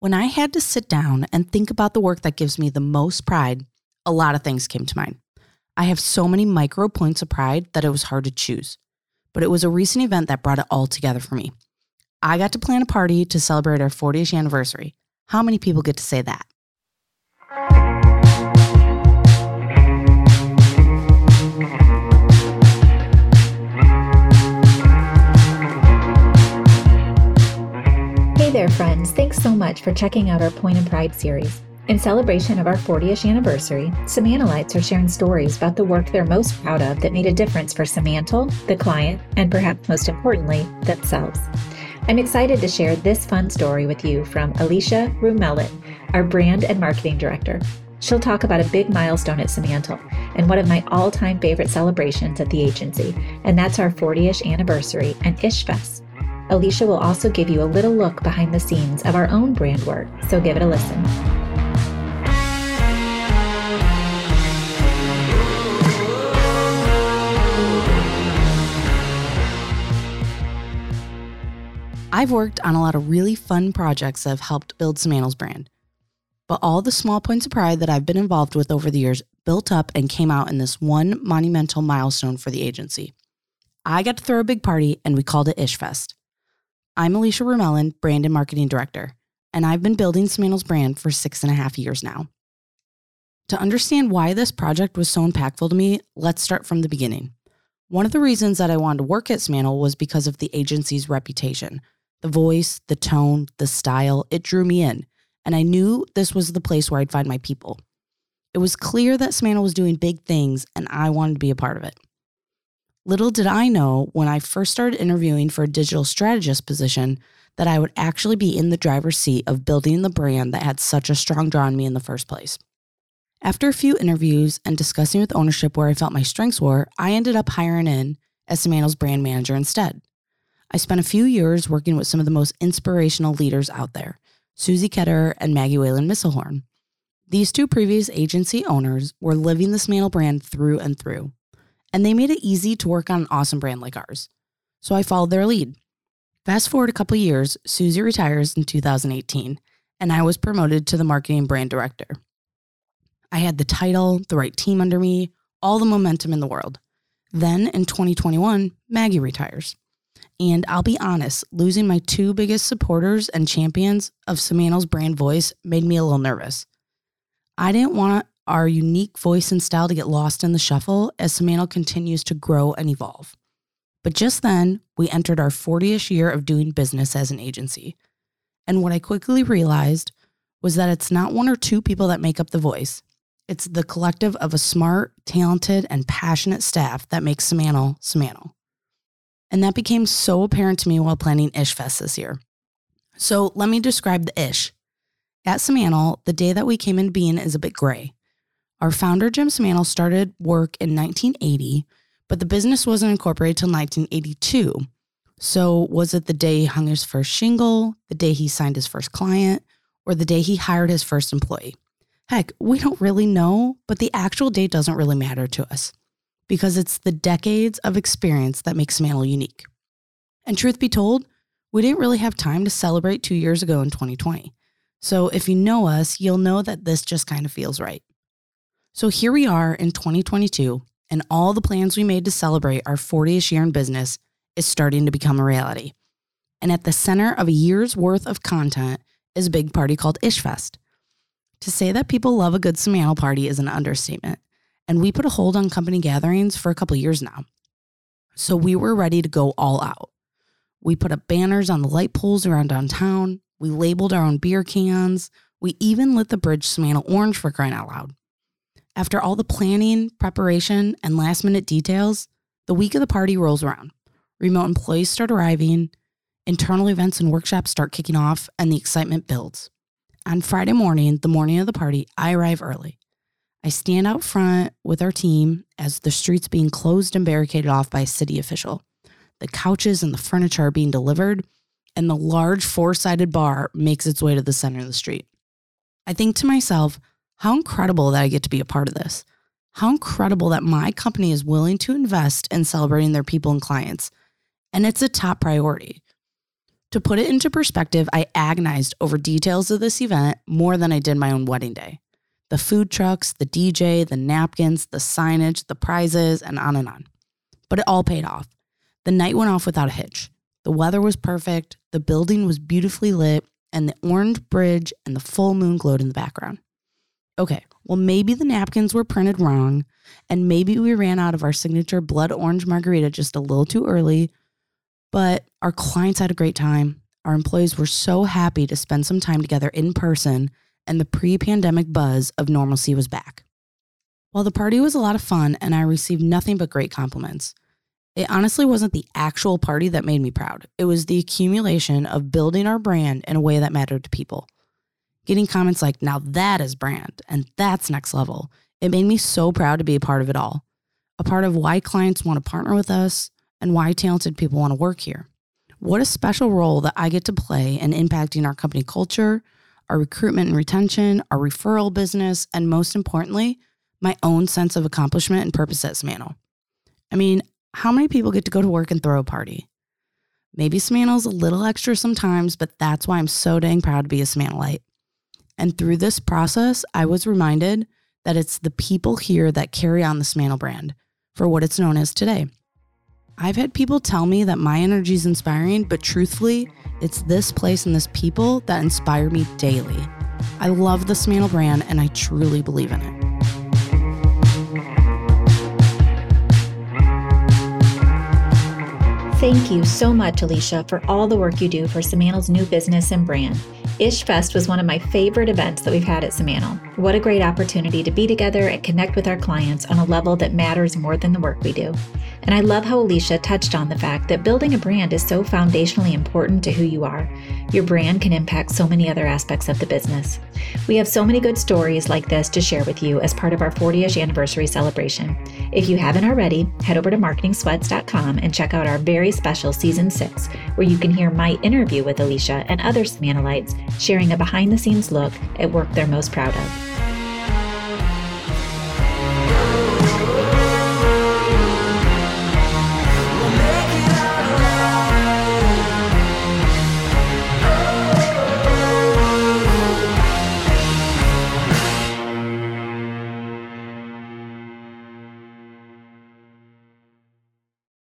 When I had to sit down and think about the work that gives me the most pride, a lot of things came to mind. I have so many micro points of pride that it was hard to choose. But it was a recent event that brought it all together for me. I got to plan a party to celebrate our 40th anniversary. How many people get to say that? There, friends. Thanks so much for checking out our Point and Pride series. In celebration of our 40th anniversary, Simantelites are sharing stories about the work they're most proud of that made a difference for Simantel, the client, and perhaps most importantly, themselves. I'm excited to share this fun story with you from Alicia Rumelin, our brand and marketing director. She'll talk about a big milestone at Simantel and one of my all time favorite celebrations at the agency, and that's our 40th anniversary and Ishfest. Alicia will also give you a little look behind the scenes of our own brand work, so give it a listen. I've worked on a lot of really fun projects that have helped build Simantel's brand. But all the small points of pride that I've been involved with over the years built up and came out in this one monumental milestone for the agency. I got to throw a big party and we called it Ishfest. I'm Alicia Rumelin, Brand and Marketing Director, and I've been building Simantel's brand for six and a half years now. To understand why this project was so impactful to me, let's start from the beginning. One of the reasons that I wanted to work at Simantel was because of the agency's reputation. The voice, the tone, the style, it drew me in, and I knew this was the place where I'd find my people. It was clear that Simantel was doing big things, and I wanted to be a part of it. Little did I know when I first started interviewing for a digital strategist position that I would actually be in the driver's seat of building the brand that had such a strong draw on me in the first place. After a few interviews and discussing with ownership where I felt my strengths were, I ended up hiring in as Simantel's brand manager instead. I spent a few years working with some of the most inspirational leaders out there, Susie Ketterer and Maggie Whalen Misselhorn. These two previous agency owners were living the Simantel brand through and through and they made it easy to work on an awesome brand like ours. So I followed their lead. Fast forward a couple years, Susie retires in 2018, and I was promoted to the marketing brand director. I had the title, the right team under me, all the momentum in the world. Then in 2021, Maggie retires. And I'll be honest, losing my two biggest supporters and champions of Simantel's brand voice made me a little nervous. I didn't want our unique voice and style to get lost in the shuffle as Simantel continues to grow and evolve. But just then, we entered our 40ish year of doing business as an agency. And what I quickly realized was that it's not one or two people that make up the voice. It's the collective of a smart, talented, and passionate staff that makes Simantel Simantel. And that became so apparent to me while planning Ishfest this year. So let me describe the Ish. At Simantel, the day that we came into being is a bit gray. Our founder, Jim Simantel, started work in 1980, but the business wasn't incorporated till 1982. So, was it the day he hung his first shingle, the day he signed his first client, or the day he hired his first employee? Heck, we don't really know, but the actual date doesn't really matter to us because it's the decades of experience that makes Simantel unique. And truth be told, we didn't really have time to celebrate two years ago in 2020. So if you know us, you'll know that this just kind of feels right. So here we are in 2022, and all the plans we made to celebrate our 40th year in business is starting to become a reality. And at the center of a year's worth of content is a big party called Ishfest. To say that people love a good Simantel party is an understatement, and we put a hold on company gatherings for a couple years now. So we were ready to go all out. We put up banners on the light poles around downtown. We labeled our own beer cans. We even lit the bridge Simantel orange for crying out loud. After all the planning, preparation, and last minute details, the week of the party rolls around. Remote employees start arriving, internal events and workshops start kicking off, and the excitement builds. On Friday morning, the morning of the party, I arrive early. I stand out front with our team as the street's being closed and barricaded off by a city official. The couches and the furniture are being delivered, and the large four sided bar makes its way to the center of the street. I think to myself, how incredible that I get to be a part of this. How incredible that my company is willing to invest in celebrating their people and clients. And it's a top priority. To put it into perspective, I agonized over details of this event more than I did my own wedding day. The food trucks, the DJ, the napkins, the signage, the prizes, and on and on. But it all paid off. The night went off without a hitch. The weather was perfect, the building was beautifully lit, and the orange bridge and the full moon glowed in the background. Okay, well, maybe the napkins were printed wrong, and maybe we ran out of our signature blood orange margarita just a little too early, but our clients had a great time. Our employees were so happy to spend some time together in person, and the pre pandemic buzz of normalcy was back. While the party was a lot of fun and I received nothing but great compliments, it honestly wasn't the actual party that made me proud. It was the accumulation of building our brand in a way that mattered to people. Getting comments like, now that is brand and that's next level. It made me so proud to be a part of it all, a part of why clients want to partner with us and why talented people want to work here. What a special role that I get to play in impacting our company culture, our recruitment and retention, our referral business, and most importantly, my own sense of accomplishment and purpose at Simantel. I mean, how many people get to go to work and throw a party? Maybe Simantel's a little extra sometimes, but that's why I'm so dang proud to be a Simantelite. And through this process, I was reminded that it's the people here that carry on the Simantel brand for what it's known as today. I've had people tell me that my energy is inspiring, but truthfully, it's this place and this people that inspire me daily. I love the Simantel brand and I truly believe in it. Thank you so much, Alicia, for all the work you do for Simantel's new business and brand. IshFest was one of my favorite events that we've had at Simantel. What a great opportunity to be together and connect with our clients on a level that matters more than the work we do. And I love how Alicia touched on the fact that building a brand is so foundationally important to who you are. Your brand can impact so many other aspects of the business. We have so many good stories like this to share with you as part of our 40th anniversary celebration. If you haven't already, head over to marketingsweats.com and check out our very special season six, where you can hear my interview with Alicia and other Simantelites sharing a behind the scenes look at work they're most proud of.